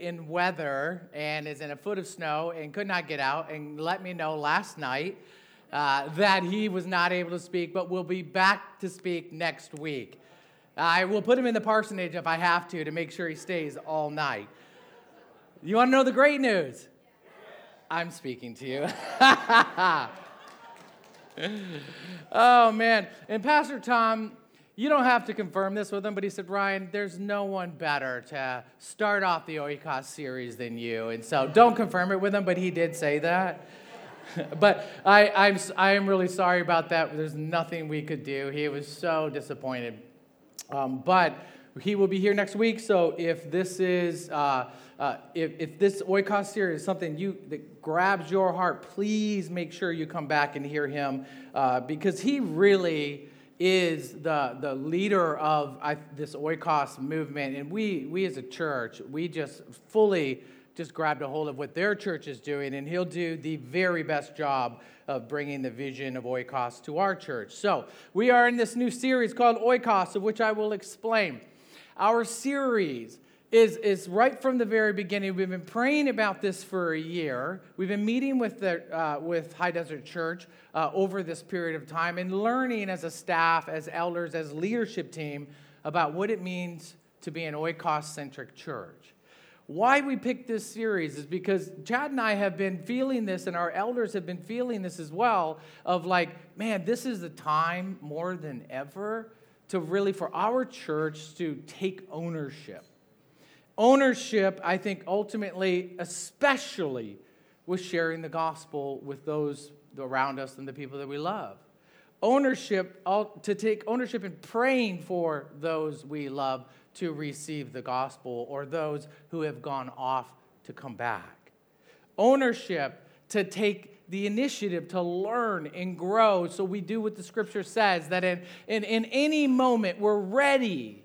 in weather and is in a foot of snow and could not get out and let me know last night uh, that he was not able to speak, but will be back to speak next week. I will put him in the parsonage if I have to to make sure he stays all night. You want to know the great news? I'm speaking to you. oh, man. And Pastor Tom, you don't have to confirm this with him, but he said, Ryan, there's no one better to start off the Oikos series than you. And so don't confirm it with him, but he did say that. but I, I'm, I am really sorry about that. There's nothing we could do. He was so disappointed. Um, but he will be here next week. So if this is uh, uh, if, if this oikos series is something you that grabs your heart, please make sure you come back and hear him uh, because he really is the, the leader of I, this oikos movement. And we, we as a church, we just fully just grabbed a hold of what their church is doing, and he'll do the very best job of bringing the vision of Oikos to our church. So, we are in this new series called Oikos, of which I will explain. Our series is, is right from the very beginning. We've been praying about this for a year. We've been meeting with, the, uh, with High Desert Church uh, over this period of time and learning as a staff, as elders, as leadership team about what it means to be an oikos centric church. Why we picked this series is because Chad and I have been feeling this, and our elders have been feeling this as well of like, man, this is the time more than ever to really, for our church to take ownership Ownership, I think, ultimately, especially with sharing the gospel with those around us and the people that we love. Ownership, to take ownership in praying for those we love to receive the gospel or those who have gone off to come back. Ownership to take the initiative to learn and grow so we do what the scripture says that in, in, in any moment we're ready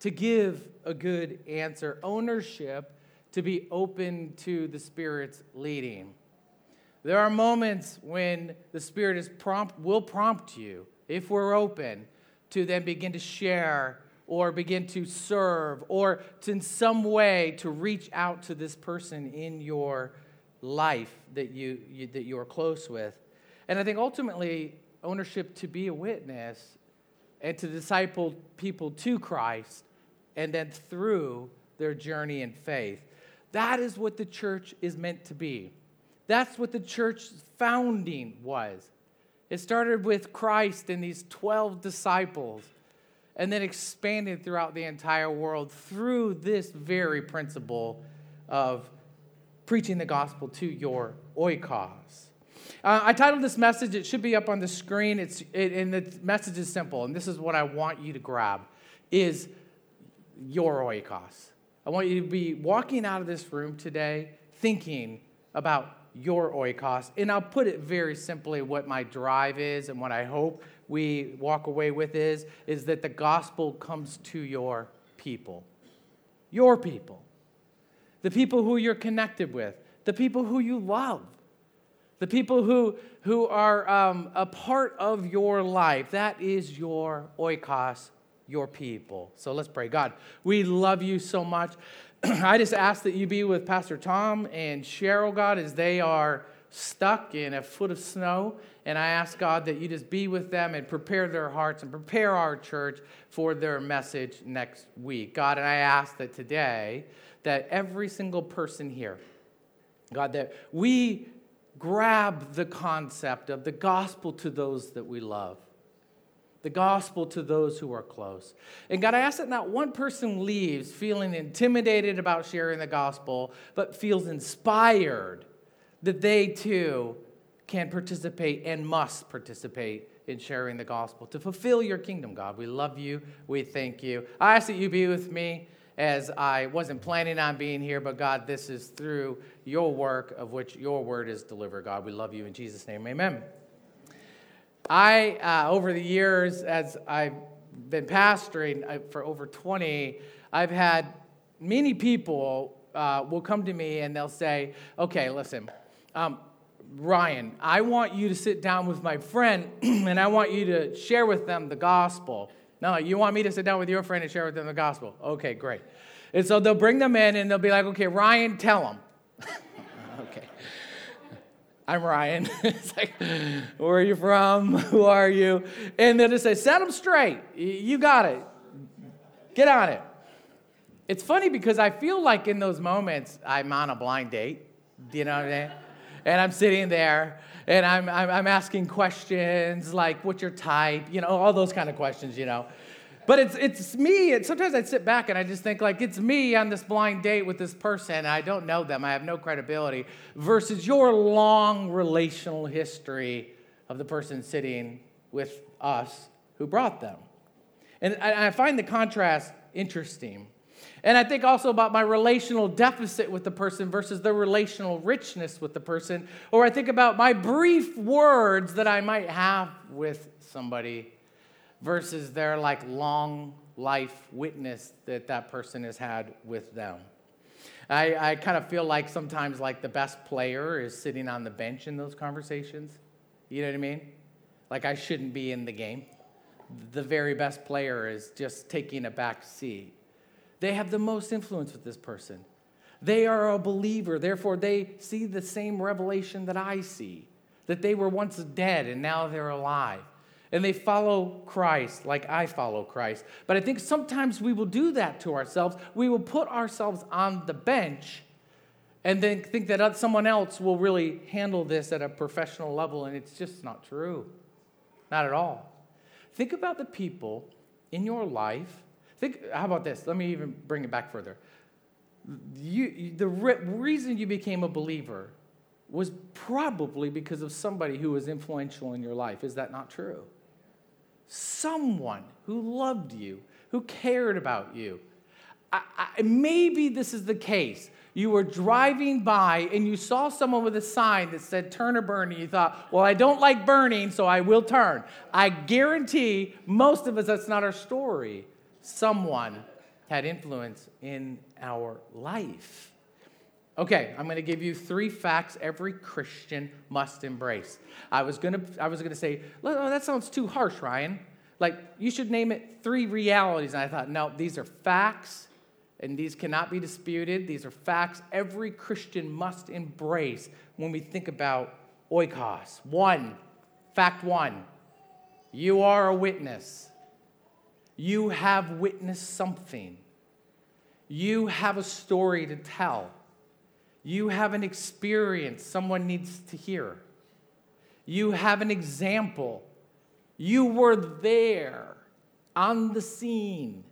to give a good answer, ownership to be open to the Spirit's leading. There are moments when the Spirit is prompt, will prompt you, if we're open, to then begin to share or begin to serve or to in some way to reach out to this person in your life that you, you that you are close with. And I think ultimately ownership to be a witness and to disciple people to Christ and then through their journey in faith. That is what the church is meant to be. That's what the church's founding was. It started with Christ and these 12 disciples, and then expanded throughout the entire world through this very principle of preaching the gospel to your oikos. Uh, I titled this message, it should be up on the screen, it's, it, and the message is simple, and this is what I want you to grab, is your oikos. I want you to be walking out of this room today thinking about your oikos. And I'll put it very simply what my drive is and what I hope we walk away with is, is that the gospel comes to your people. Your people. The people who you're connected with. The people who you love. The people who, who are um, a part of your life. That is your oikos your people. So let's pray. God, we love you so much. I just ask that you be with Pastor Tom and Cheryl, God, as they are stuck in a foot of snow. And I ask, God, that you just be with them and prepare their hearts and prepare our church for their message next week. God, and I ask that today, that every single person here, God, that we grab the concept of the gospel to those that we love the gospel to those who are close. And God, I ask that not one person leaves feeling intimidated about sharing the gospel, but feels inspired that they too can participate and must participate in sharing the gospel to fulfill your kingdom, God. We love you. We thank you. I ask that you be with me as I wasn't planning on being here, but God, this is through your work of which your word is delivered, God. We love you in Jesus' name. Amen. I, uh, over the years, as I've been pastoring uh, for over 20, I've had many people uh, will come to me and they'll say, okay, listen, um, Ryan, I want you to sit down with my friend and I want you to share with them the gospel. No, you want me to sit down with your friend and share with them the gospel. Okay, great. And so they'll bring them in and they'll be like, okay, Ryan, tell them. okay. I'm Ryan. it's like, where are you from? Who are you? And they'll just say, set them straight. You got it. Get on it. It's funny because I feel like in those moments I'm on a blind date. Do you know what I'm mean? And I'm sitting there and I'm, I'm, I'm asking questions like, what's your type? You know, all those kind of questions, you know. But it's, it's me. And sometimes I sit back and I just think, like, it's me on this blind date with this person. I don't know them. I have no credibility. Versus your long relational history of the person sitting with us who brought them. And I, I find the contrast interesting. And I think also about my relational deficit with the person versus the relational richness with the person. Or I think about my brief words that I might have with somebody versus their like long life witness that that person has had with them. I, I kind of feel like sometimes like the best player is sitting on the bench in those conversations. You know what I mean? Like I shouldn't be in the game. The very best player is just taking a back seat. They have the most influence with this person. They are a believer, therefore, they see the same revelation that I see that they were once dead and now they're alive and they follow Christ like I follow Christ. But I think sometimes we will do that to ourselves. We will put ourselves on the bench and then think that someone else will really handle this at a professional level, and it's just not true. Not at all. Think about the people in your life. Think, how about this? Let me even bring it back further. You, the re- reason you became a believer was probably because of somebody who was influential in your life. Is that not true? Someone who loved you, who cared about you. I, I, maybe this is the case. You were driving by and you saw someone with a sign that said turn or burn, and you thought, well, I don't like burning, so I will turn. I guarantee most of us, that's not our story. Someone had influence in our life. Okay, I'm going to give you three facts every Christian must embrace. I was going to, I was going to say, oh, that sounds too harsh, Ryan. Like, you should name it three realities. And I thought, no, these are facts, and these cannot be disputed. These are facts every Christian must embrace when we think about oikos. One, fact one, you are a witness. You have witnessed something. You have a story to tell. You have an experience someone needs to hear. You have an example. You were there on the scene.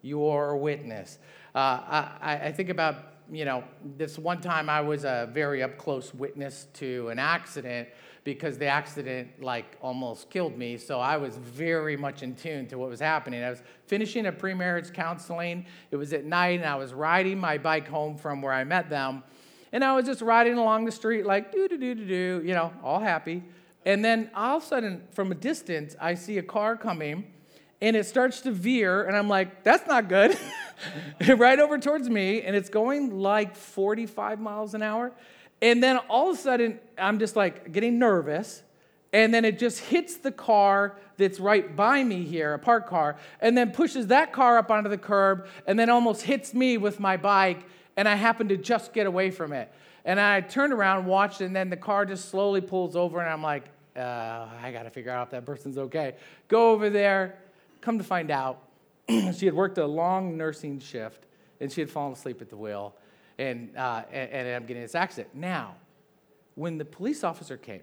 You are a witness. Uh, I, I think about, you know, this one time I was a very up close witness to an accident because the accident like almost killed me. So I was very much in tune to what was happening. I was finishing a pre-marriage counseling. It was at night, and I was riding my bike home from where I met them, and I was just riding along the street like do do do do do, you know, all happy. And then all of a sudden, from a distance, I see a car coming, and it starts to veer, and I'm like, that's not good. right over towards me, and it's going like 45 miles an hour. And then all of a sudden, I'm just like getting nervous. And then it just hits the car that's right by me here, a parked car, and then pushes that car up onto the curb, and then almost hits me with my bike. And I happen to just get away from it. And I turned around, watched, and then the car just slowly pulls over, and I'm like, uh, I got to figure out if that person's okay. Go over there. Come to find out, she had worked a long nursing shift, and she had fallen asleep at the wheel and, uh, and, and I'm getting this accident. Now, when the police officer came,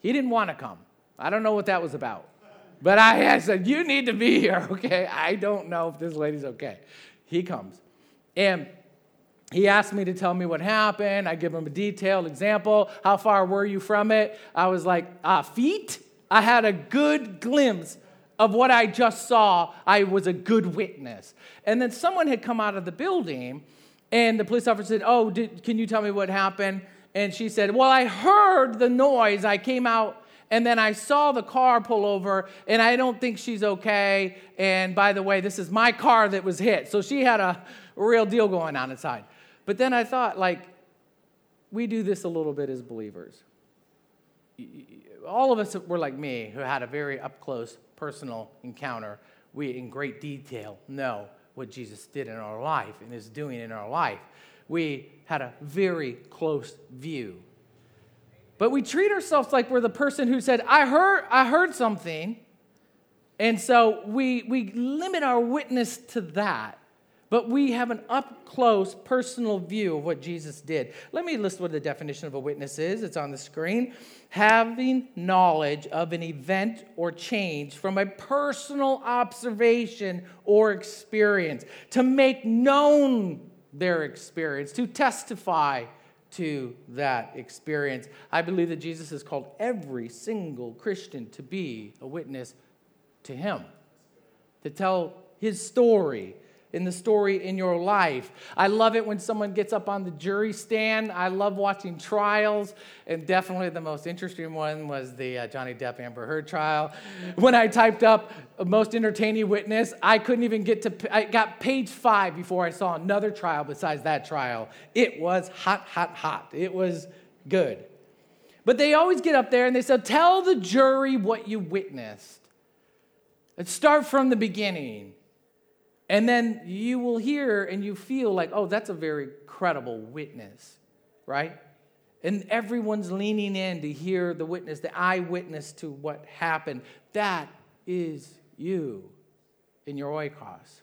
he didn't want to come. I don't know what that was about. But I, said, You need to be here, okay? I don't know if this lady's okay. He comes. And he asked me to tell me what happened. I give him a detailed example. How far were you from it? I was like, ah, feet? I had a good glimpse of what I just saw. I was a good witness. And then someone had come out of the building and the police officer said, Oh, did, can you tell me what happened? And she said, Well, I heard the noise. I came out and then I saw the car pull over, and I don't think she's okay. And by the way, this is my car that was hit. So she had a real deal going on inside. But then I thought, like, we do this a little bit as believers. All of us were like me, who had a very up close personal encounter. We, in great detail, know what Jesus did in our life and is doing in our life. We had a very close view. But we treat ourselves like we're the person who said, I heard, I heard something. And so we, we limit our witness to that. But we have an up close personal view of what Jesus did. Let me list what the definition of a witness is. It's on the screen. Having knowledge of an event or change from a personal observation or experience, to make known their experience, to testify to that experience. I believe that Jesus has called every single Christian to be a witness to Him, to tell His story in the story in your life. I love it when someone gets up on the jury stand. I love watching trials, and definitely the most interesting one was the uh, Johnny Depp Amber Heard trial. When I typed up most entertaining witness, I couldn't even get to I got page 5 before I saw another trial besides that trial. It was hot hot hot. It was good. But they always get up there and they say, "Tell the jury what you witnessed." Let's start from the beginning. And then you will hear and you feel like, oh, that's a very credible witness, right? And everyone's leaning in to hear the witness, the eyewitness to what happened. That is you in your oikos.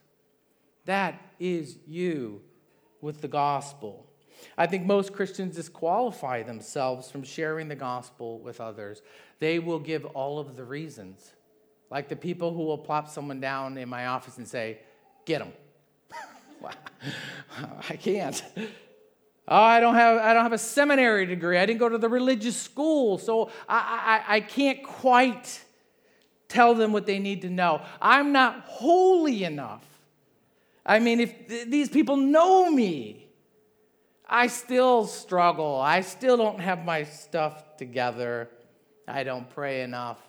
That is you with the gospel. I think most Christians disqualify themselves from sharing the gospel with others. They will give all of the reasons. Like the people who will plop someone down in my office and say, Get them. I can't. Oh, I don't have I don't have a seminary degree. I didn't go to the religious school, so I, I, I can't quite tell them what they need to know. I'm not holy enough. I mean, if th- these people know me, I still struggle. I still don't have my stuff together. I don't pray enough.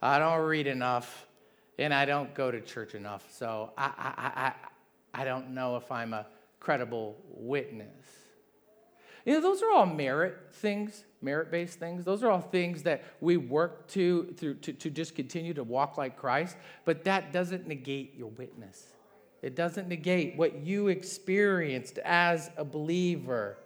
I don't read enough and I don't go to church enough, so I, I, I, I don't know if I'm a credible witness. You know, those are all merit things, merit based things. Those are all things that we work to, through, to, to just continue to walk like Christ, but that doesn't negate your witness. It doesn't negate what you experienced as a believer.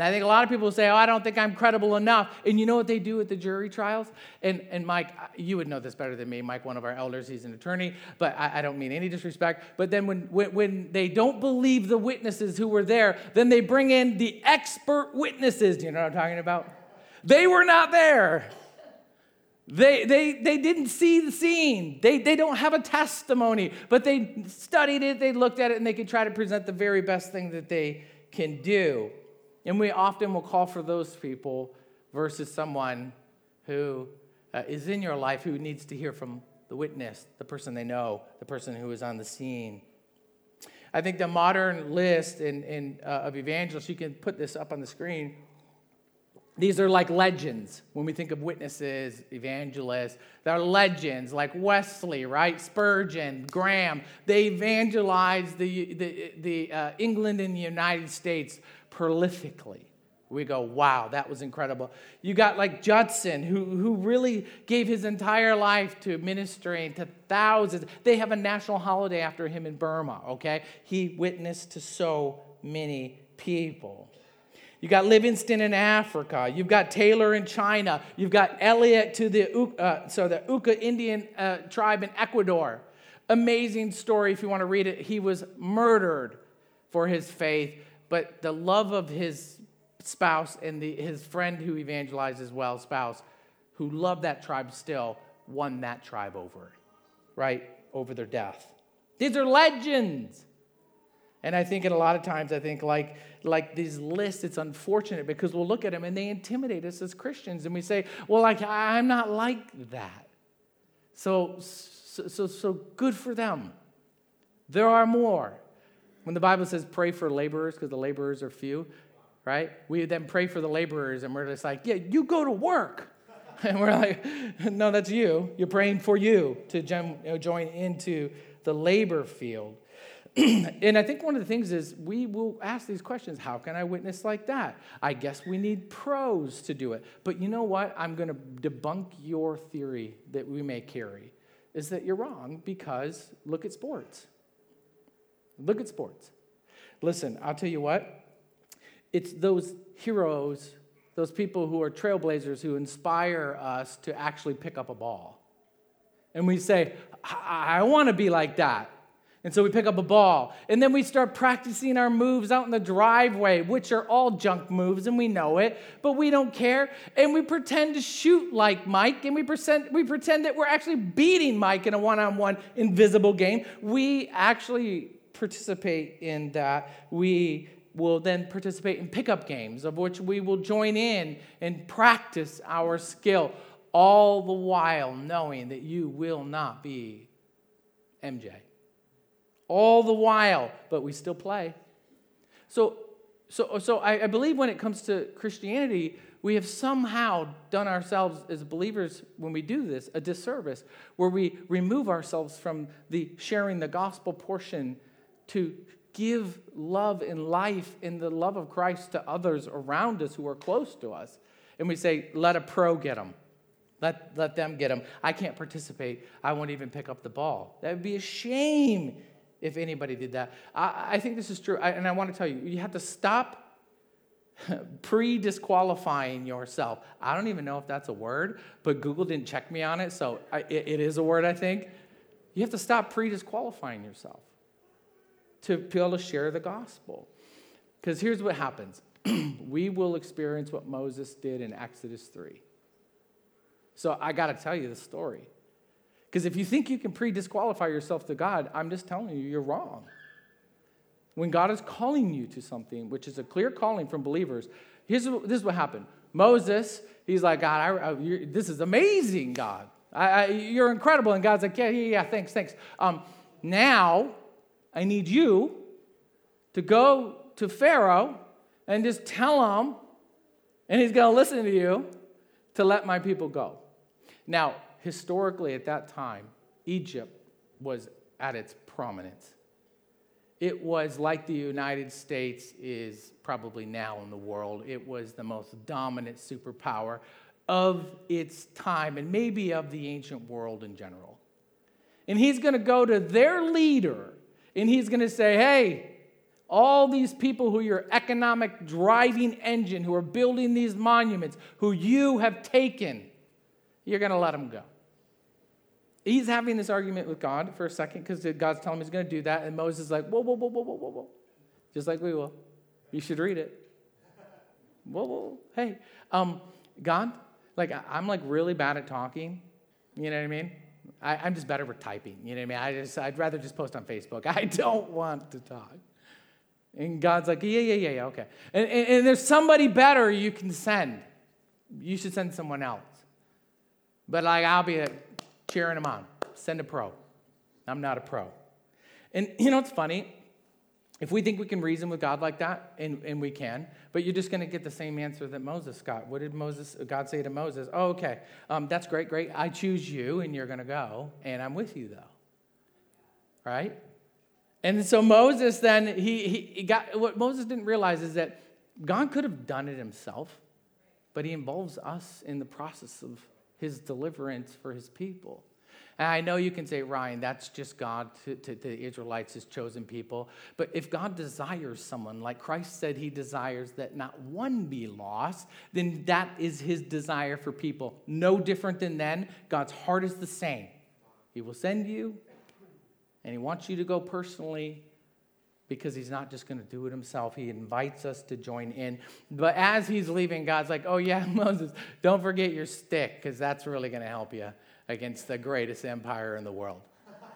And I think a lot of people say, oh, I don't think I'm credible enough. And you know what they do at the jury trials? And, and Mike, you would know this better than me. Mike, one of our elders, he's an attorney, but I, I don't mean any disrespect. But then when, when, when they don't believe the witnesses who were there, then they bring in the expert witnesses. Do you know what I'm talking about? They were not there. They, they, they didn't see the scene. They, they don't have a testimony, but they studied it, they looked at it, and they could try to present the very best thing that they can do. And we often will call for those people versus someone who uh, is in your life who needs to hear from the witness, the person they know, the person who is on the scene. I think the modern list in, in, uh, of evangelists, you can put this up on the screen. These are like legends when we think of witnesses, evangelists. They're legends like Wesley, right? Spurgeon, Graham. They evangelized the, the, the uh, England and the United States prolifically. We go, wow, that was incredible. You got like Judson, who, who really gave his entire life to ministering to thousands. They have a national holiday after him in Burma, okay? He witnessed to so many people. You got Livingstone in Africa. You've got Taylor in China. You've got Elliot to the uh, so the Auca Indian uh, tribe in Ecuador. Amazing story if you want to read it. He was murdered for his faith but the love of his spouse and the, his friend who evangelized as well, spouse, who loved that tribe still, won that tribe over, right? Over their death. These are legends. And I think in a lot of times, I think like, like these lists, it's unfortunate because we'll look at them and they intimidate us as Christians. And we say, well, like, I'm not like that. So, so, so, so good for them. There are more. When the Bible says pray for laborers because the laborers are few, right? We then pray for the laborers and we're just like, yeah, you go to work. And we're like, no, that's you. You're praying for you to join into the labor field. and I think one of the things is we will ask these questions how can I witness like that? I guess we need pros to do it. But you know what? I'm going to debunk your theory that we may carry is that you're wrong because look at sports. Look at sports. Listen, I'll tell you what, it's those heroes, those people who are trailblazers who inspire us to actually pick up a ball. And we say, I, I want to be like that. And so we pick up a ball. And then we start practicing our moves out in the driveway, which are all junk moves, and we know it, but we don't care. And we pretend to shoot like Mike, and we pretend, we pretend that we're actually beating Mike in a one on one invisible game. We actually participate in that. We will then participate in pickup games, of which we will join in and practice our skill, all the while knowing that you will not be MJ all the while, but we still play. So, so, so I, I believe when it comes to Christianity, we have somehow done ourselves as believers, when we do this, a disservice, where we remove ourselves from the sharing the gospel portion to give love and life in the love of Christ to others around us who are close to us. And we say, let a pro get them. Let, let them get them. I can't participate. I won't even pick up the ball. That would be a shame if anybody did that. I, I think this is true, I, and I want to tell you, you have to stop pre disqualifying yourself. I don't even know if that's a word, but Google didn't check me on it, so I, it, it is a word, I think. You have to stop pre disqualifying yourself to be able to share the gospel. Because here's what happens we will experience what Moses did in Exodus 3. So I got to tell you the story. Because if you think you can pre disqualify yourself to God, I'm just telling you, you're wrong. When God is calling you to something, which is a clear calling from believers, here's what, this is what happened. Moses, he's like, God, I, I, this is amazing, God. I, you're incredible. And God's like, yeah, yeah, yeah, thanks, thanks. Um, now, I need you to go to Pharaoh and just tell him, and he's going to listen to you, to let my people go. Now, historically at that time, Egypt was at its prominence. It was like the United States is probably now in the world. It was the most dominant superpower of its time and maybe of the ancient world in general. And he's going to go to their leader and he's going to say, hey, all these people who your economic driving engine, who are building these monuments, who you have taken, you're going to let them go he's having this argument with God for a second because God's telling him he's going to do that. And Moses is like, whoa, whoa, whoa, whoa, whoa, whoa, whoa. Just like we will. You should read it. Whoa, whoa, hey, um, God, like I'm like really bad at talking. You know what I mean? I, am just better with typing. You know what I mean? I just, I'd rather just post on Facebook. I don't want to talk. And God's like, yeah, yeah, yeah, yeah, okay. And, and, and there's somebody better you can send. You should send someone else. But like, I'll be like, cheering them on. Send a pro. I'm not a pro. And you know what's funny? If we think we can reason with God like that, and, and we can, but you're just going to get the same answer that Moses got. What did Moses, God say to Moses? Oh, okay, um, that's great, great. I choose you, and you're going to go, and I'm with you, though. Right? And so Moses then, he, he got, what Moses didn't realize is that God could have done it himself, but he involves us in the process of his deliverance for his people. And I know you can say, Ryan, that's just God to, to, to, the Israelites, his chosen people. But if God desires someone, like Christ said he desires that not one be lost, then that is his desire for people. No different than then. God's heart is the same. He will send you, and he wants you to go personally because he's not just going to do it himself. He invites us to join in. But as he's leaving, God's like, oh, yeah, Moses, don't forget your stick because that's really going to help you against the greatest empire in the world.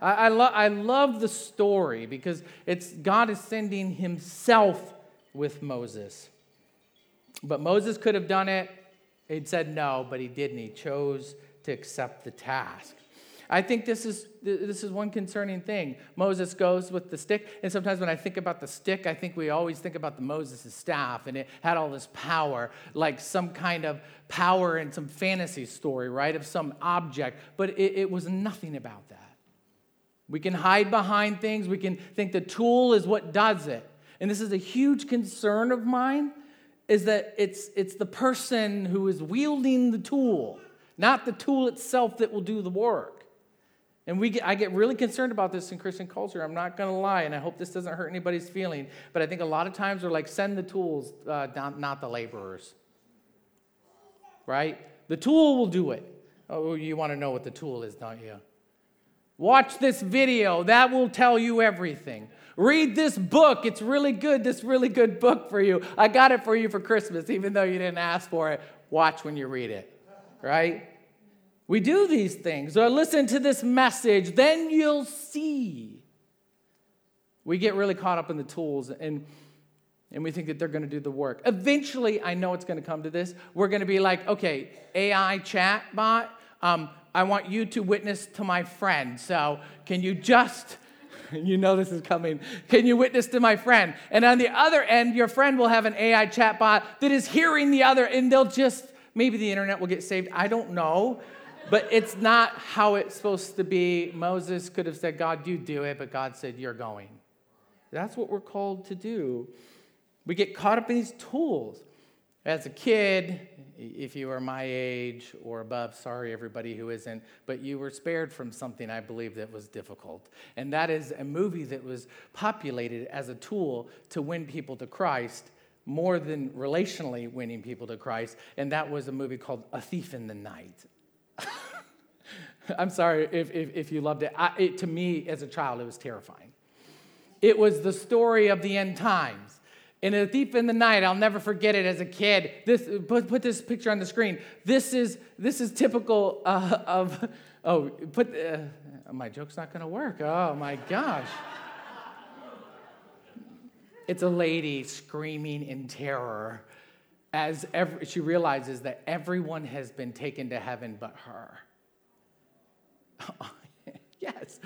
I, I, lo- I love the story because it's God is sending himself with Moses. But Moses could have done it. He'd said no, but he didn't. He chose to accept the task. I think this is, this is one concerning thing. Moses goes with the stick, and sometimes when I think about the stick, I think we always think about the Moses' staff, and it had all this power, like some kind of power in some fantasy story, right, of some object, but it, it was nothing about that. We can hide behind things, we can think the tool is what does it. And this is a huge concern of mine is that it's, it's the person who is wielding the tool, not the tool itself that will do the work. And we get, I get really concerned about this in Christian culture. I'm not going to lie, and I hope this doesn't hurt anybody's feeling. But I think a lot of times we're like, send the tools, uh, not, not the laborers. Right? The tool will do it. Oh, you want to know what the tool is, don't you? Watch this video, that will tell you everything. Read this book, it's really good, this really good book for you. I got it for you for Christmas, even though you didn't ask for it. Watch when you read it, right? We do these things. Or listen to this message, then you'll see. We get really caught up in the tools and and we think that they're going to do the work. Eventually, I know it's going to come to this. We're going to be like, okay, AI chat bot, um, I want you to witness to my friend. So can you just, you know this is coming, can you witness to my friend? And on the other end, your friend will have an AI chat bot that is hearing the other, and they'll just, maybe the internet will get saved. I don't know. But it's not how it's supposed to be. Moses could have said, God, you do it, but God said, You're going. That's what we're called to do. We get caught up in these tools. As a kid, if you are my age or above, sorry, everybody who isn't, but you were spared from something I believe that was difficult. And that is a movie that was populated as a tool to win people to Christ more than relationally winning people to Christ. And that was a movie called A Thief in the Night. I'm sorry if, if, if, you loved it. I, it. To me, as a child, it was terrifying. It was the story of the end times. In A Thief in the Night, I'll never forget it as a kid. This, put, put this picture on the screen. This is, this is typical uh, of, oh, put, uh, my joke's not gonna work. Oh my gosh. it's a lady screaming in terror as every, she realizes that everyone has been taken to heaven but her. yes.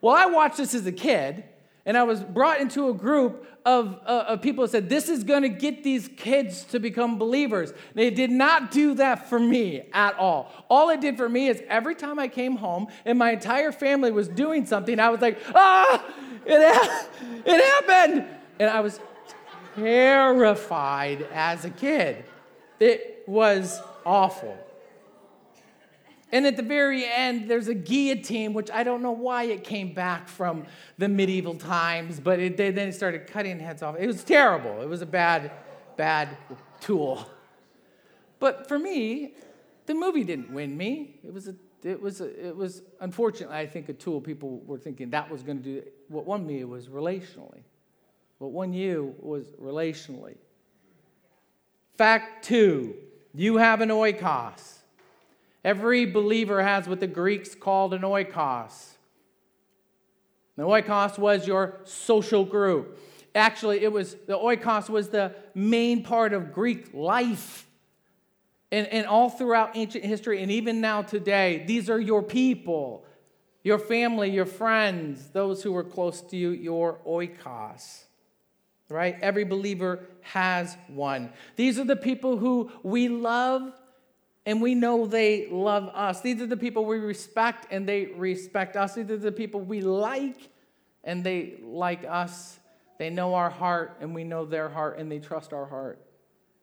Well, I watched this as a kid, and I was brought into a group of, uh, of people that said, This is going to get these kids to become believers. They did not do that for me at all. All it did for me is every time I came home and my entire family was doing something, I was like, Ah, it, ha- it happened. And I was terrified as a kid. It was awful. And at the very end, there's a guillotine, which I don't know why it came back from the medieval times, but it, then it started cutting heads off. It was terrible. It was a bad, bad tool. But for me, the movie didn't win me. It was, a, it was, a, it was unfortunately, I think, a tool people were thinking that was going to do. What won me was relationally. What won you was relationally. Fact two, you have an oikos. Every believer has what the Greeks called an oikos. The oikos was your social group. Actually, it was the oikos was the main part of Greek life. And, and all throughout ancient history, and even now today, these are your people, your family, your friends, those who were close to you, your oikos right? Every believer has one. These are the people who we love and we know they love us. These are the people we respect and they respect us. These are the people we like and they like us. They know our heart and we know their heart and they trust our heart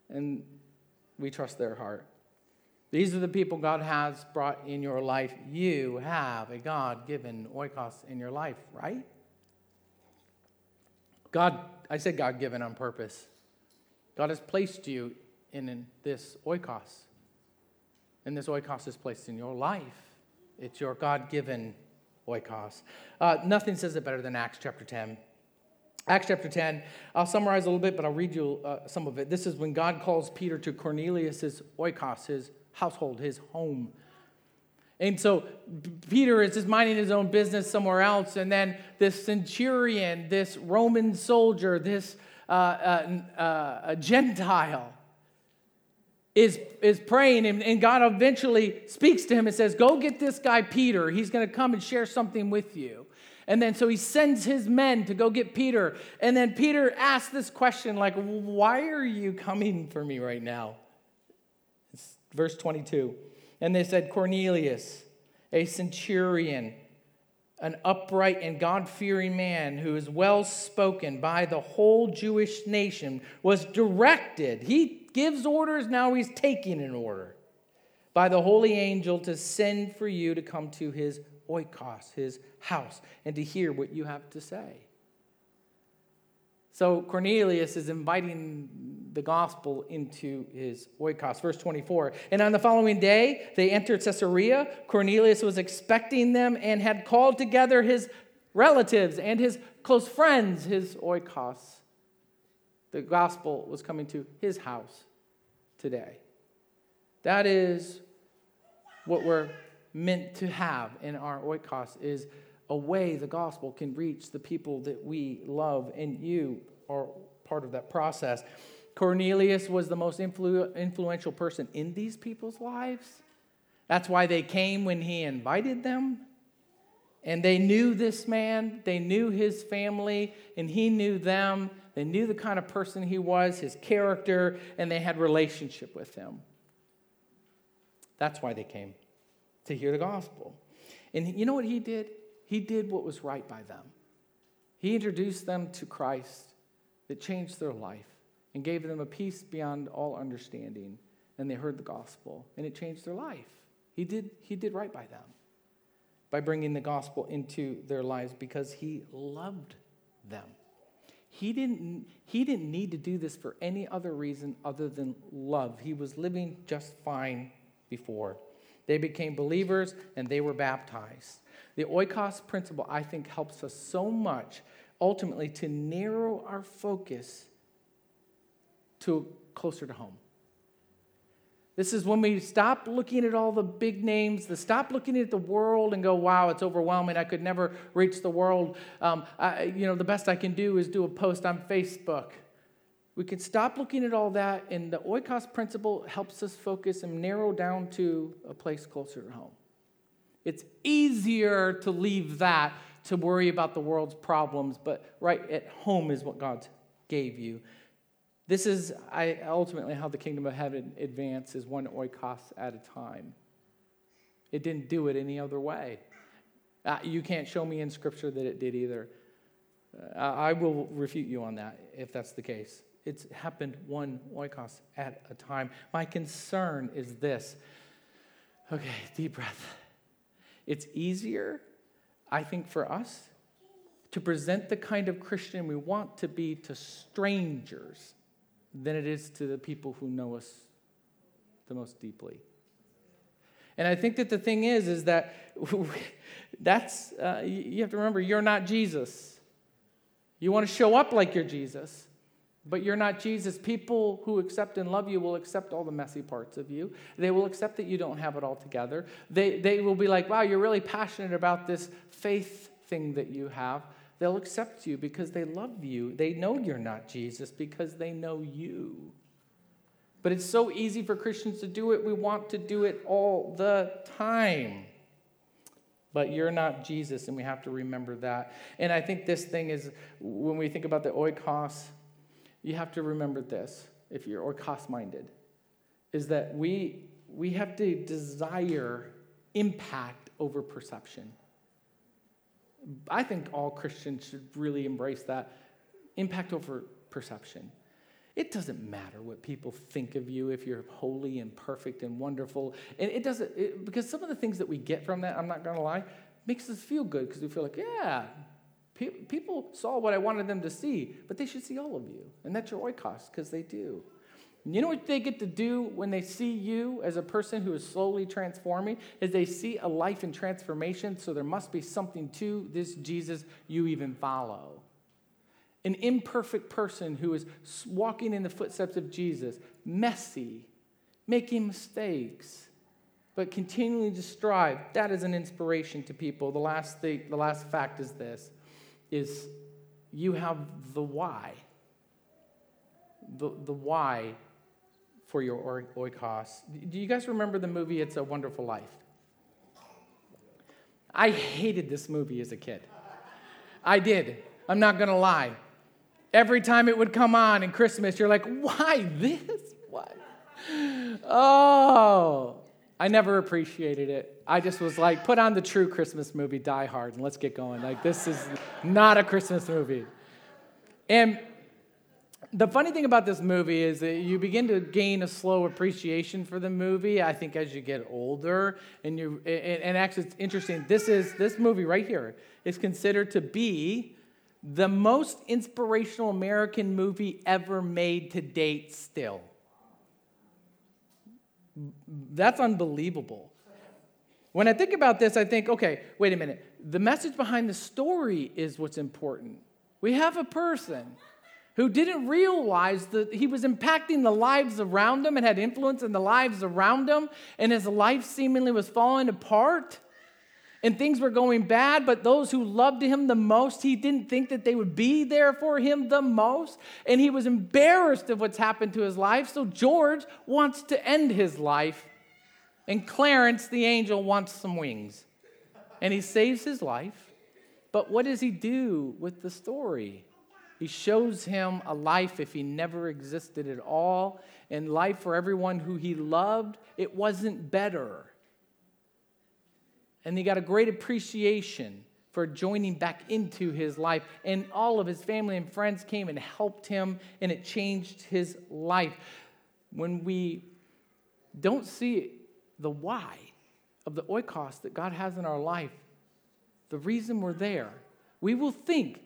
and we trust their heart. These are the people God has brought in your life. You have a God given oikos in your life, right? God I said God given on purpose. God has placed you in this oikos. And this oikos is placed in your life. It's your God given oikos. Uh, nothing says it better than Acts chapter 10. Acts chapter 10, I'll summarize a little bit, but I'll read you uh, some of it. This is when God calls Peter to Cornelius' oikos, his household, his home. And so Peter is just minding his own business somewhere else. And then this centurion, this Roman soldier, this uh, uh, uh, Gentile, is, is praying. And, and God eventually speaks to him and says, Go get this guy, Peter. He's going to come and share something with you. And then so he sends his men to go get Peter. And then Peter asks this question, like, Why are you coming for me right now? It's verse 22. And they said, Cornelius, a centurion, an upright and God fearing man who is well spoken by the whole Jewish nation, was directed. He gives orders, now he's taking an order by the holy angel to send for you to come to his oikos, his house, and to hear what you have to say. So Cornelius is inviting the gospel into his oikos. Verse 24. And on the following day, they entered Caesarea. Cornelius was expecting them and had called together his relatives and his close friends, his oikos. The gospel was coming to his house today. That is what we're meant to have in our oikos is a way the gospel can reach the people that we love, and you are part of that process. Cornelius was the most influ- influential person in these people's lives. That's why they came when he invited them. And they knew this man, they knew his family, and he knew them. They knew the kind of person he was, his character, and they had relationship with him. That's why they came to hear the gospel. And you know what he did? He did what was right by them. He introduced them to Christ that changed their life and gave them a peace beyond all understanding. And they heard the gospel, and it changed their life. He did, he did right by them by bringing the gospel into their lives because he loved them. He didn't, he didn't need to do this for any other reason other than love. He was living just fine before. They became believers and they were baptized. The oikos principle, I think, helps us so much ultimately to narrow our focus to closer to home. This is when we stop looking at all the big names, the stop looking at the world and go, wow, it's overwhelming. I could never reach the world. Um, I, you know, the best I can do is do a post on Facebook. We can stop looking at all that, and the oikos principle helps us focus and narrow down to a place closer to home. It's easier to leave that to worry about the world's problems, but right at home is what God gave you. This is I, ultimately how the kingdom of heaven advances, one oikos at a time. It didn't do it any other way. Uh, you can't show me in Scripture that it did either. Uh, I will refute you on that if that's the case. It's happened one oikos at a time. My concern is this. Okay, deep breath. It's easier, I think, for us to present the kind of Christian we want to be to strangers than it is to the people who know us the most deeply. And I think that the thing is, is that that's, uh, you have to remember, you're not Jesus. You want to show up like you're Jesus but you're not Jesus. People who accept and love you will accept all the messy parts of you. They will accept that you don't have it all together. They, they will be like, wow, you're really passionate about this faith thing that you have. They'll accept you because they love you. They know you're not Jesus because they know you. But it's so easy for Christians to do it. We want to do it all the time. But you're not Jesus, and we have to remember that. And I think this thing is when we think about the oikos, you have to remember this if you're oikos minded is that we we have to desire impact over perception. I think all christians should really embrace that impact over perception. It doesn't matter what people think of you if you're holy and perfect and wonderful. And it doesn't it, because some of the things that we get from that i'm not going to lie makes us feel good because we feel like yeah People saw what I wanted them to see, but they should see all of you. And that's your oikos, because they do. you know what they get to do when they see you as a person who is slowly transforming? Is they see a life in transformation, so there must be something to this Jesus you even follow. An imperfect person who is walking in the footsteps of Jesus, messy, making mistakes, but continuing to strive. That is an inspiration to people. The last, thing, the last fact is this is you have the why. The, the why for your oikos. Do you guys remember the movie It's a Wonderful Life? I hated this movie as a kid. I did. I'm not going to lie. Every time it would come on in Christmas, you're like, why this? What? Oh, I never appreciated it. I just was like, put on the true Christmas movie, Die Hard, and let's get going. Like, this is not a Christmas movie. And the funny thing about this movie is that you begin to gain a slow appreciation for the movie. I think as you get older, and you and, actually it's interesting. This is this movie right here is considered to be the most inspirational American movie ever made to date. Still, that's unbelievable. When I think about this, I think, okay, wait a minute. The message behind the story is what's important. We have a person who didn't realize that he was impacting the lives around him and had influence in the lives around him, and his life seemingly was falling apart and things were going bad, but those who loved him the most, he didn't think that they would be there for him the most, and he was embarrassed of what's happened to his life. So George wants to end his life, and Clarence, the angel, wants some wings, and he saves his life. But what does he do with the story? He shows him a life if he never existed at all, and life for everyone who he loved, it wasn't better. And he got a great appreciation for joining back into his life. And all of his family and friends came and helped him, and it changed his life. When we don't see the why of the oikos that God has in our life, the reason we're there, we will think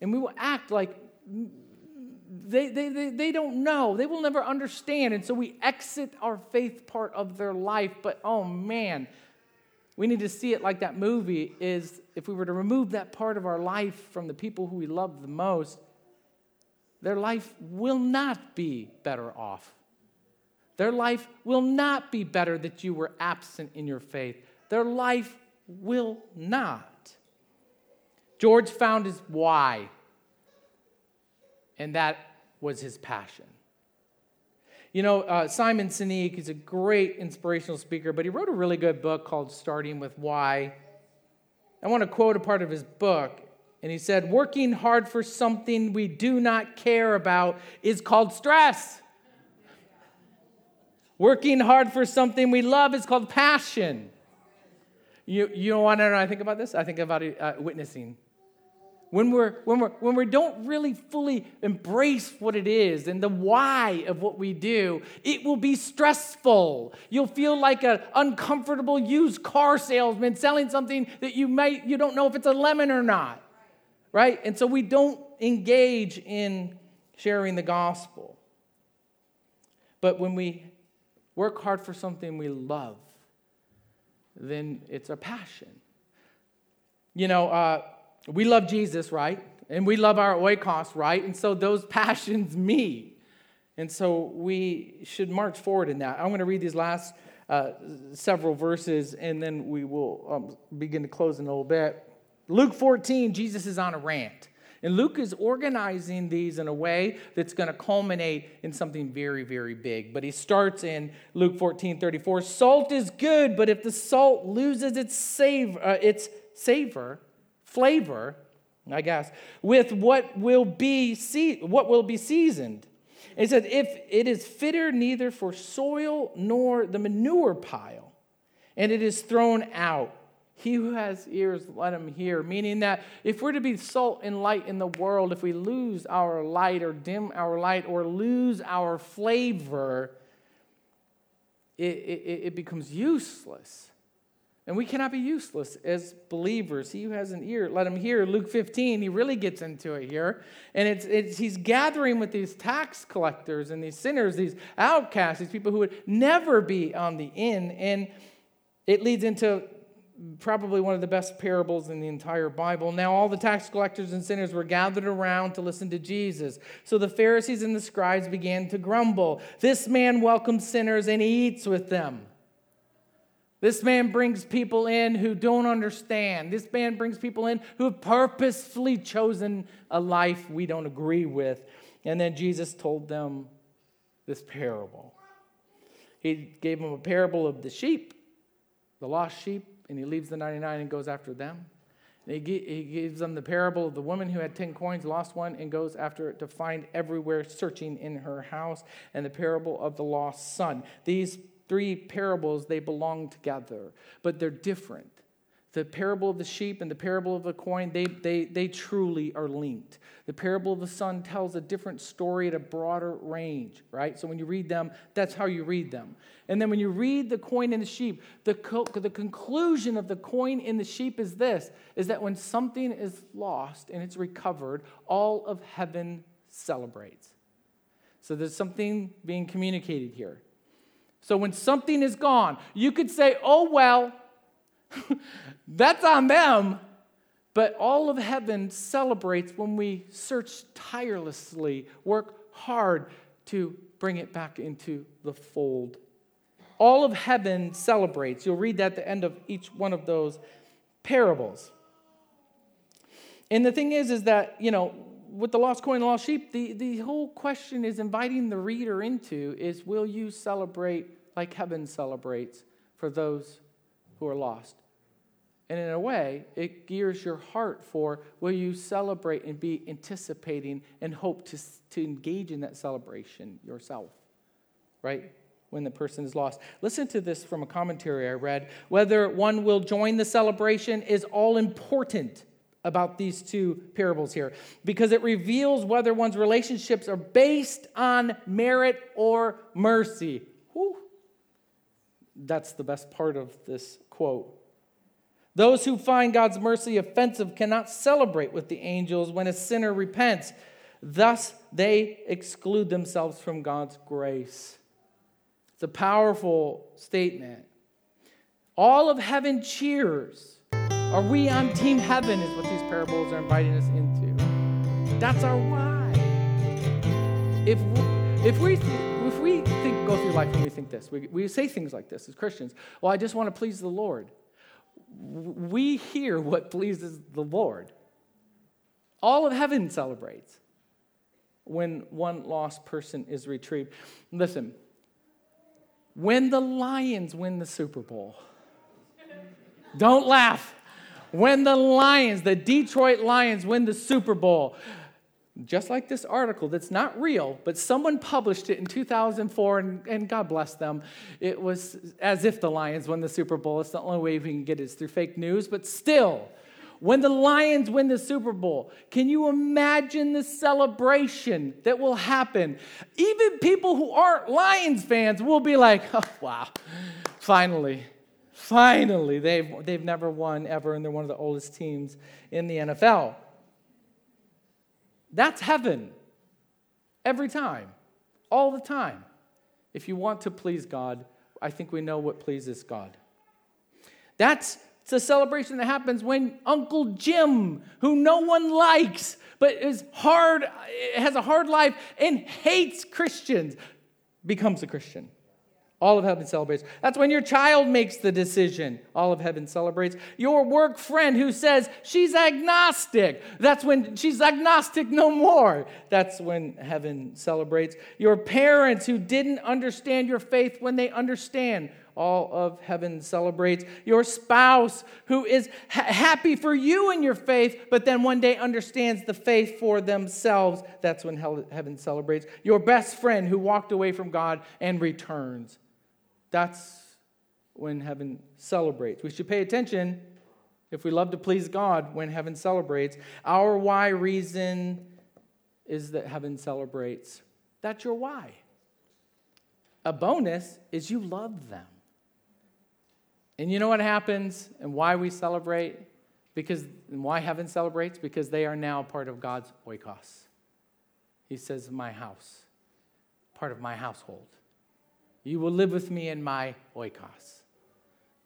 and we will act like they, they, they, they don't know. They will never understand. And so we exit our faith part of their life. But oh man, we need to see it like that movie is if we were to remove that part of our life from the people who we love the most, their life will not be better off. Their life will not be better that you were absent in your faith. Their life will not. George found his why, and that was his passion. You know, uh, Simon Sinek is a great inspirational speaker, but he wrote a really good book called Starting with Why. I want to quote a part of his book, and he said, Working hard for something we do not care about is called stress. Working hard for something we love is called passion. You, you want to know I think about this? I think about uh, witnessing when, we're, when, we're, when we don't really fully embrace what it is and the why of what we do, it will be stressful. You'll feel like an uncomfortable used car salesman selling something that you might you don't know if it's a lemon or not. Right? And so we don't engage in sharing the gospel. But when we work hard for something we love, then it's a passion. You know, uh, we love Jesus, right? And we love our oikos, right? And so those passions meet. And so we should march forward in that. I'm going to read these last uh, several verses and then we will um, begin to close in a little bit. Luke 14, Jesus is on a rant. And Luke is organizing these in a way that's going to culminate in something very, very big. But he starts in Luke 14 34. Salt is good, but if the salt loses its, savor, uh, its savor, flavor, I guess, with what will be what will be seasoned. he said, if it is fitter neither for soil nor the manure pile, and it is thrown out. He who has ears, let him hear. Meaning that if we're to be salt and light in the world, if we lose our light or dim our light or lose our flavor, it, it, it becomes useless. And we cannot be useless as believers. He who has an ear, let him hear. Luke 15, he really gets into it here. And it's, it's, he's gathering with these tax collectors and these sinners, these outcasts, these people who would never be on the in. And it leads into probably one of the best parables in the entire Bible. Now, all the tax collectors and sinners were gathered around to listen to Jesus. So the Pharisees and the scribes began to grumble. This man welcomes sinners and he eats with them. This man brings people in who don't understand. This man brings people in who have purposefully chosen a life we don't agree with. And then Jesus told them this parable. He gave them a parable of the sheep, the lost sheep, and he leaves the 99 and goes after them. He, he gives them the parable of the woman who had 10 coins, lost one, and goes after it to find everywhere, searching in her house, and the parable of the lost son. These three parables, they belong together, but they're different. The parable of the sheep and the parable of the coin, they, they, they truly are linked. The parable of the son tells a different story at a broader range, right? So when you read them, that's how you read them. And then when you read the coin and the sheep, the, co- the conclusion of the coin and the sheep is this, is that when something is lost and it's recovered, all of heaven celebrates. So there's something being communicated here. So when something is gone, you could say, oh, well, That's on them. But all of heaven celebrates when we search tirelessly, work hard to bring it back into the fold. All of heaven celebrates. You'll read that at the end of each one of those parables. And the thing is, is that, you know, with the lost coin and lost sheep, the, the whole question is inviting the reader into is will you celebrate like heaven celebrates for those who are lost. And in a way, it gears your heart for will you celebrate and be anticipating and hope to, to engage in that celebration yourself, right? When the person is lost. Listen to this from a commentary I read. Whether one will join the celebration is all important about these two parables here because it reveals whether one's relationships are based on merit or mercy. That's the best part of this quote. Those who find God's mercy offensive cannot celebrate with the angels when a sinner repents. Thus, they exclude themselves from God's grace. It's a powerful statement. All of heaven cheers. Are we on Team Heaven? Is what these parables are inviting us into. That's our why. If if we go through life and we think this, we, we say things like this as Christians. Well, I just want to please the Lord we hear what pleases the Lord. All of heaven celebrates when one lost person is retrieved. Listen, when the Lions win the Super Bowl, don't laugh. When the Lions, the Detroit Lions, win the Super Bowl, just like this article that's not real, but someone published it in 2004, and, and, God bless them. It was as if the Lions won the Super Bowl. It's the only way we can get it is through fake news, but still, when the Lions win the Super Bowl, can you imagine the celebration that will happen? Even people who aren't Lions fans will be like, oh, wow, finally. Finally, they've, they've never won ever, and they're one of the oldest teams in the NFL. That's heaven. Every time. All the time. If you want to please God, I think we know what pleases God. That's it's a celebration that happens when Uncle Jim, who no one likes, but is hard, has a hard life and hates Christians, becomes a Christian. All of heaven celebrates. That's when your child makes the decision. All of heaven celebrates. Your work friend who says she's agnostic. That's when she's agnostic no more. That's when heaven celebrates. Your parents who didn't understand your faith when they understand. All of heaven celebrates. Your spouse who is ha- happy for you and your faith, but then one day understands the faith for themselves. That's when hell- heaven celebrates. Your best friend who walked away from God and returns. That's when heaven celebrates. We should pay attention if we love to please God when heaven celebrates. Our why reason is that heaven celebrates. That's your why. A bonus is you love them. And you know what happens and why we celebrate? Because why heaven celebrates? Because they are now part of God's oikos. He says, My house, part of my household. You will live with me in my oikos.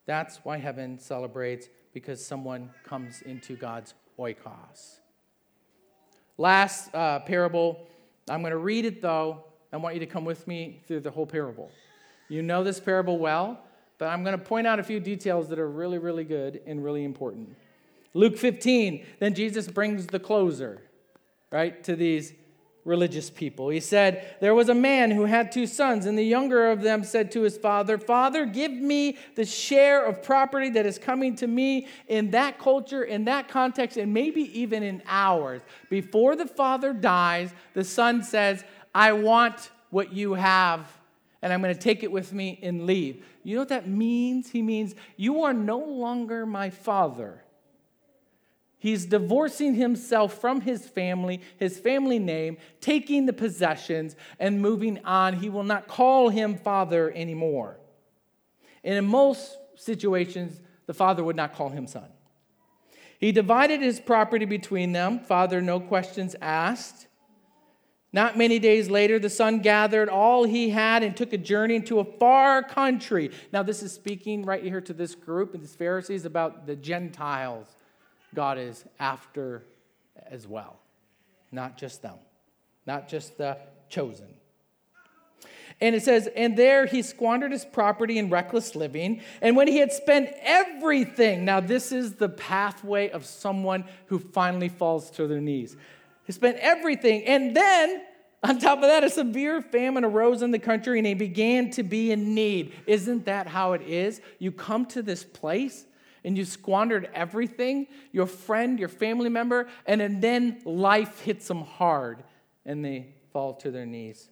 That's why heaven celebrates, because someone comes into God's oikos. Last uh, parable, I'm going to read it though. I want you to come with me through the whole parable. You know this parable well, but I'm going to point out a few details that are really, really good and really important. Luke 15, then Jesus brings the closer, right, to these religious people. He said, There was a man who had two sons, and the younger of them said to his father, Father, give me the share of property that is coming to me in that culture, in that context, and maybe even in ours. Before the father dies, the son says, I want what you have. and I'm going to take it with me and leave. You know what that means? He means, You are no longer my father. He's divorcing himself from his family, his family name, taking the possessions, and moving on. He will not call him father anymore. And in most situations, the father would not call him son. He divided his property between them, father, no questions asked. Not many days later, the son gathered all he had and took a journey into a far country. Now, this is speaking right here to this group and these Pharisees about the Gentiles God is after as well. Not just them, not just the chosen. And it says, and there he squandered his property in reckless living. And when he had spent everything, now this is the pathway of someone who finally falls to their knees. He spent everything. And then, on top of that, a severe famine arose in the country and he began to be in need. Isn't that how it is? You come to this place and you squandered everything, your friend, your family member, and then life hits them hard and they fall to their knees.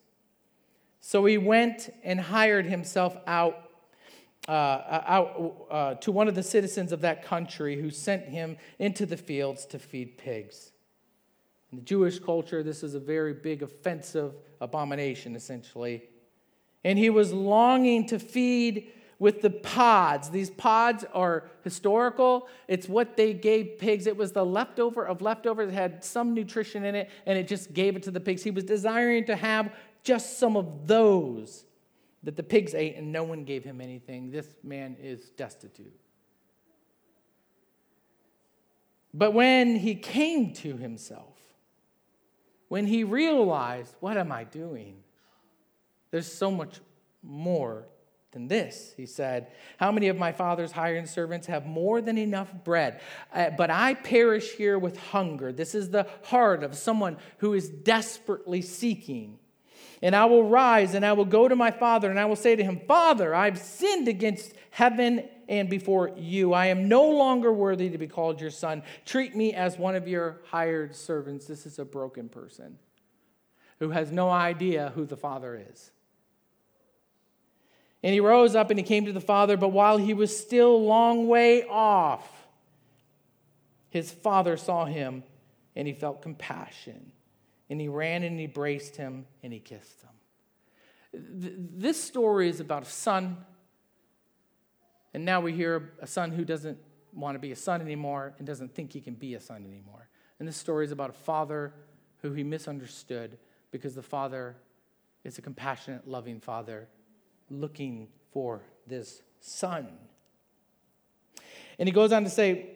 So he went and hired himself out, uh, out uh, to one of the citizens of that country who sent him into the fields to feed pigs. In the Jewish culture, this is a very big offensive abomination, essentially. And he was longing to feed with the pods. These pods are historical. It's what they gave pigs. It was the leftover of leftovers that had some nutrition in it, and it just gave it to the pigs. He was desiring to have just some of those that the pigs ate, and no one gave him anything. This man is destitute. But when he came to himself, when he realized, what am I doing? There's so much more than this. He said, How many of my father's hired servants have more than enough bread? Uh, but I perish here with hunger. This is the heart of someone who is desperately seeking. And I will rise and I will go to my father and I will say to him, Father, I've sinned against heaven and before you. I am no longer worthy to be called your son. Treat me as one of your hired servants. This is a broken person who has no idea who the father is. And he rose up and he came to the father, but while he was still a long way off, his father saw him and he felt compassion. And he ran and embraced him and he kissed him. This story is about a son. And now we hear a son who doesn't want to be a son anymore and doesn't think he can be a son anymore. And this story is about a father who he misunderstood because the father is a compassionate, loving father looking for this son. And he goes on to say,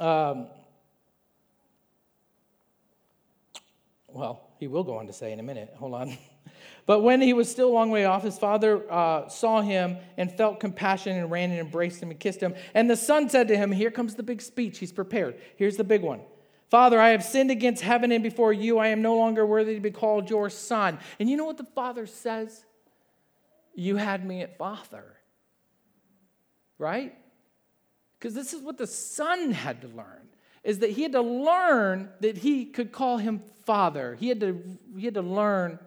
um, well, he will go on to say in a minute. Hold on. But when he was still a long way off, his father uh, saw him and felt compassion and ran and embraced him and kissed him. And the son said to him, Here comes the big speech. He's prepared. Here's the big one Father, I have sinned against heaven and before you. I am no longer worthy to be called your son. And you know what the father says? You had me at father. Right? Because this is what the son had to learn is that he had to learn that he could call him father. He had to, he had to learn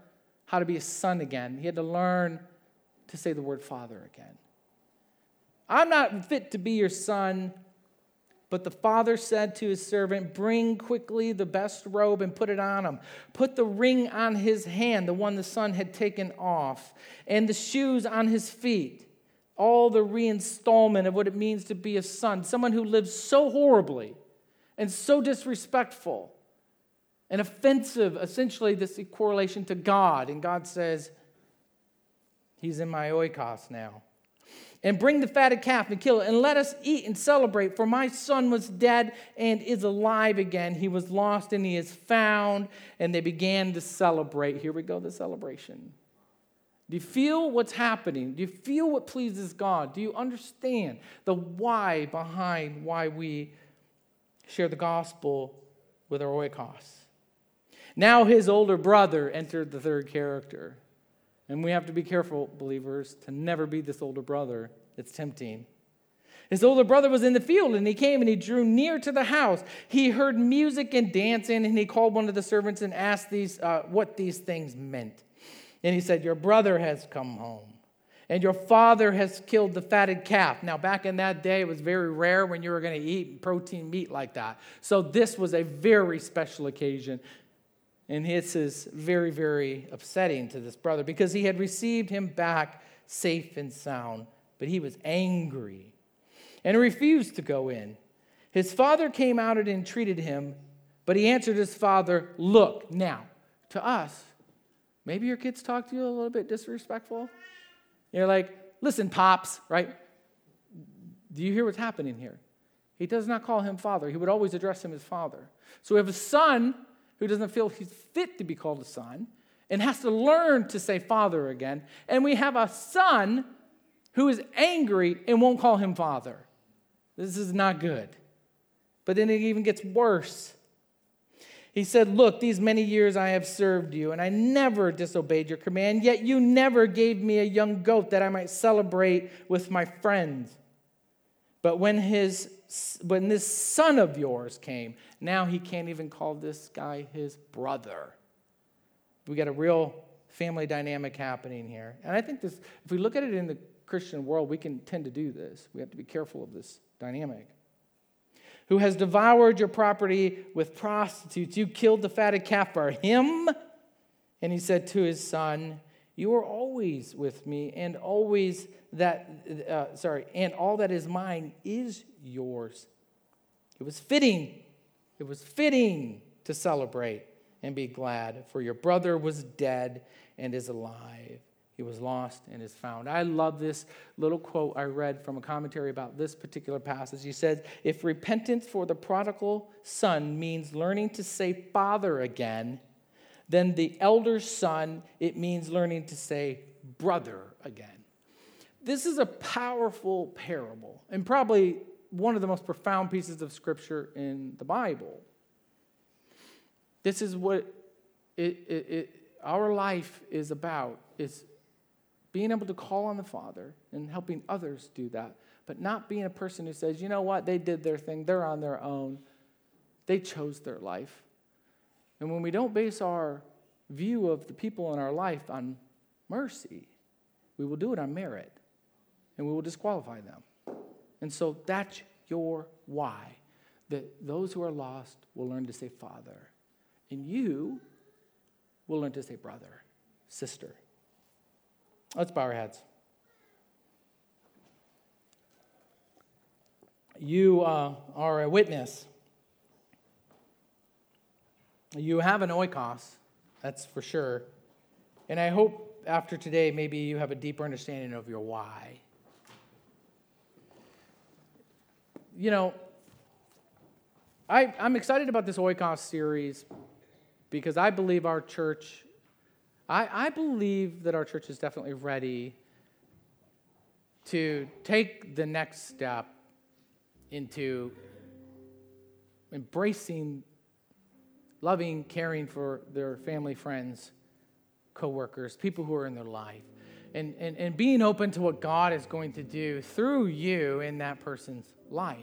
how to be a son again. He had to learn to say the word father again. I'm not fit to be your son, but the father said to his servant, Bring quickly the best robe and put it on him. Put the ring on his hand, the one the son had taken off, and the shoes on his feet. All the reinstallment of what it means to be a son, someone who lives so horribly and so disrespectful and offensive, essentially, this correlation to God. And God says, He's in my oikos now and bring the fatted calf and kill it, and let us eat and celebrate. For my son was dead and is alive again. He was lost and he is found. And they began to celebrate. Here we go, the celebration. Do you feel what's happening? Do you feel what pleases God? Do you understand the why behind why we share the gospel with our oikos? Now his older brother entered the third character. And we have to be careful, believers, to never be this older brother. It's tempting. His older brother was in the field, and he came and he drew near to the house. He heard music and dancing, and he called one of the servants and asked these, uh, what these things meant. And he said, Your brother has come home, and your father has killed the fatted calf. Now, back in that day, it was very rare when you were going to eat protein meat like that. So, this was a very special occasion. And this is very, very upsetting to this brother because he had received him back safe and sound, but he was angry and refused to go in. His father came out and entreated him, but he answered his father, Look, now, to us, maybe your kids talk to you a little bit disrespectful. You're like, Listen, Pops, right? Do you hear what's happening here? He does not call him father. He would always address him as father. So we have a son who doesn't feel he's fit to be called a son and has to learn to say father again. And we have a son who is angry and won't call him father. This is not good. But then it even gets worse. He said, Look, these many years I have served you, and I never disobeyed your command, yet you never gave me a young goat that I might celebrate with my friends. But when his when this son of yours came, now he can't even call this guy his brother. We got a real family dynamic happening here. And I think this, if we look at it in the Christian world, we can tend to do this. We have to be careful of this dynamic. Who has devoured your property with prostitutes? You killed the fatted calf for him? And he said to his son, You are always with me, and always that, uh, sorry, and all that is mine is yours. It was fitting, it was fitting to celebrate and be glad, for your brother was dead and is alive. He was lost and is found. I love this little quote I read from a commentary about this particular passage. He says, If repentance for the prodigal son means learning to say father again, then the elder son, it means learning to say brother again. This is a powerful parable and probably one of the most profound pieces of scripture in the Bible. This is what it, it, it, our life is about is being able to call on the Father and helping others do that, but not being a person who says, you know what, they did their thing, they're on their own, they chose their life. And when we don't base our view of the people in our life on mercy, we will do it on merit and we will disqualify them. And so that's your why. That those who are lost will learn to say Father, and you will learn to say brother, sister. Let's bow our heads. You uh, are a witness. You have an oikos, that's for sure. And I hope after today, maybe you have a deeper understanding of your why. you know, I, I'm excited about this Oikos series because I believe our church, I, I believe that our church is definitely ready to take the next step into embracing, loving, caring for their family, friends, coworkers, people who are in their life, and, and, and being open to what God is going to do through you in that person's life.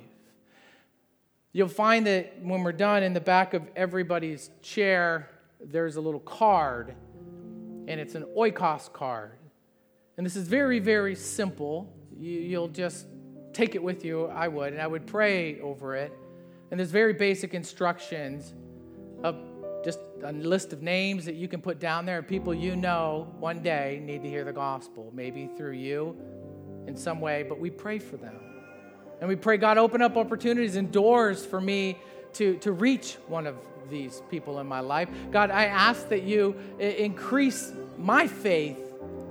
You'll find that when we're done, in the back of everybody's chair, there's a little card, and it's an oikos card. And this is very, very simple. You, will just take it with you, I would, and I would pray over it. And there's very basic instructions of just a list of names that you can put down there of people you know one day need to hear the gospel, maybe through you in some way, but we pray for them. And we pray, God, open up opportunities and doors for me to, to reach one of these people in my life. God, I ask that you increase my faith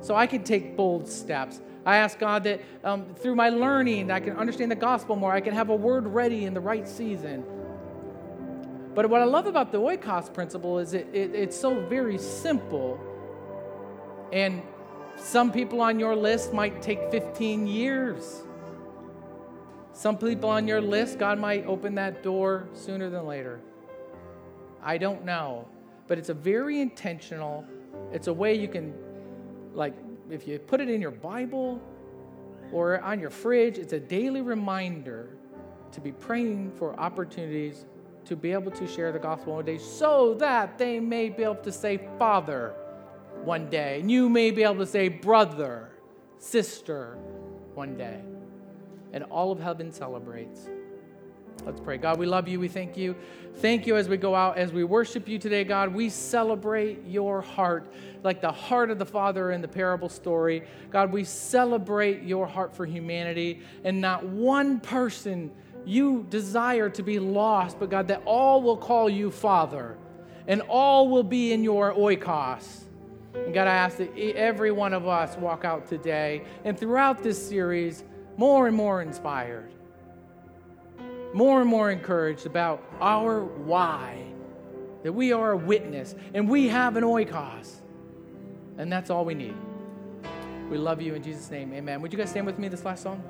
so I can take bold steps. I ask God that um, through my learning, I can understand the gospel more. I can have a word ready in the right season. But what I love about the oikos principle is it, it, it's so very simple. And some people on your list might take 15 years some people on your list, God might open that door sooner than later. I don't know. But it's a very intentional, it's a way you can, like, if you put it in your Bible or on your fridge, it's a daily reminder to be praying for opportunities to be able to share the gospel one day so that they may be able to say, Father, one day. And you may be able to say brother, sister one day. And all of heaven celebrates. Let's pray. God, we love you. We thank you. Thank you as we go out, as we worship you today, God. We celebrate your heart, like the heart of the Father in the parable story. God, we celebrate your heart for humanity, and not one person you desire to be lost, but God, that all will call you Father, and all will be in your oikos. And God, I ask that every one of us walk out today and throughout this series more and more inspired more and more encouraged about our why, that we are a witness and we have an oikos. And that's all we need. We love you in Jesus' name. Amen. Would you guys stand with me this last song?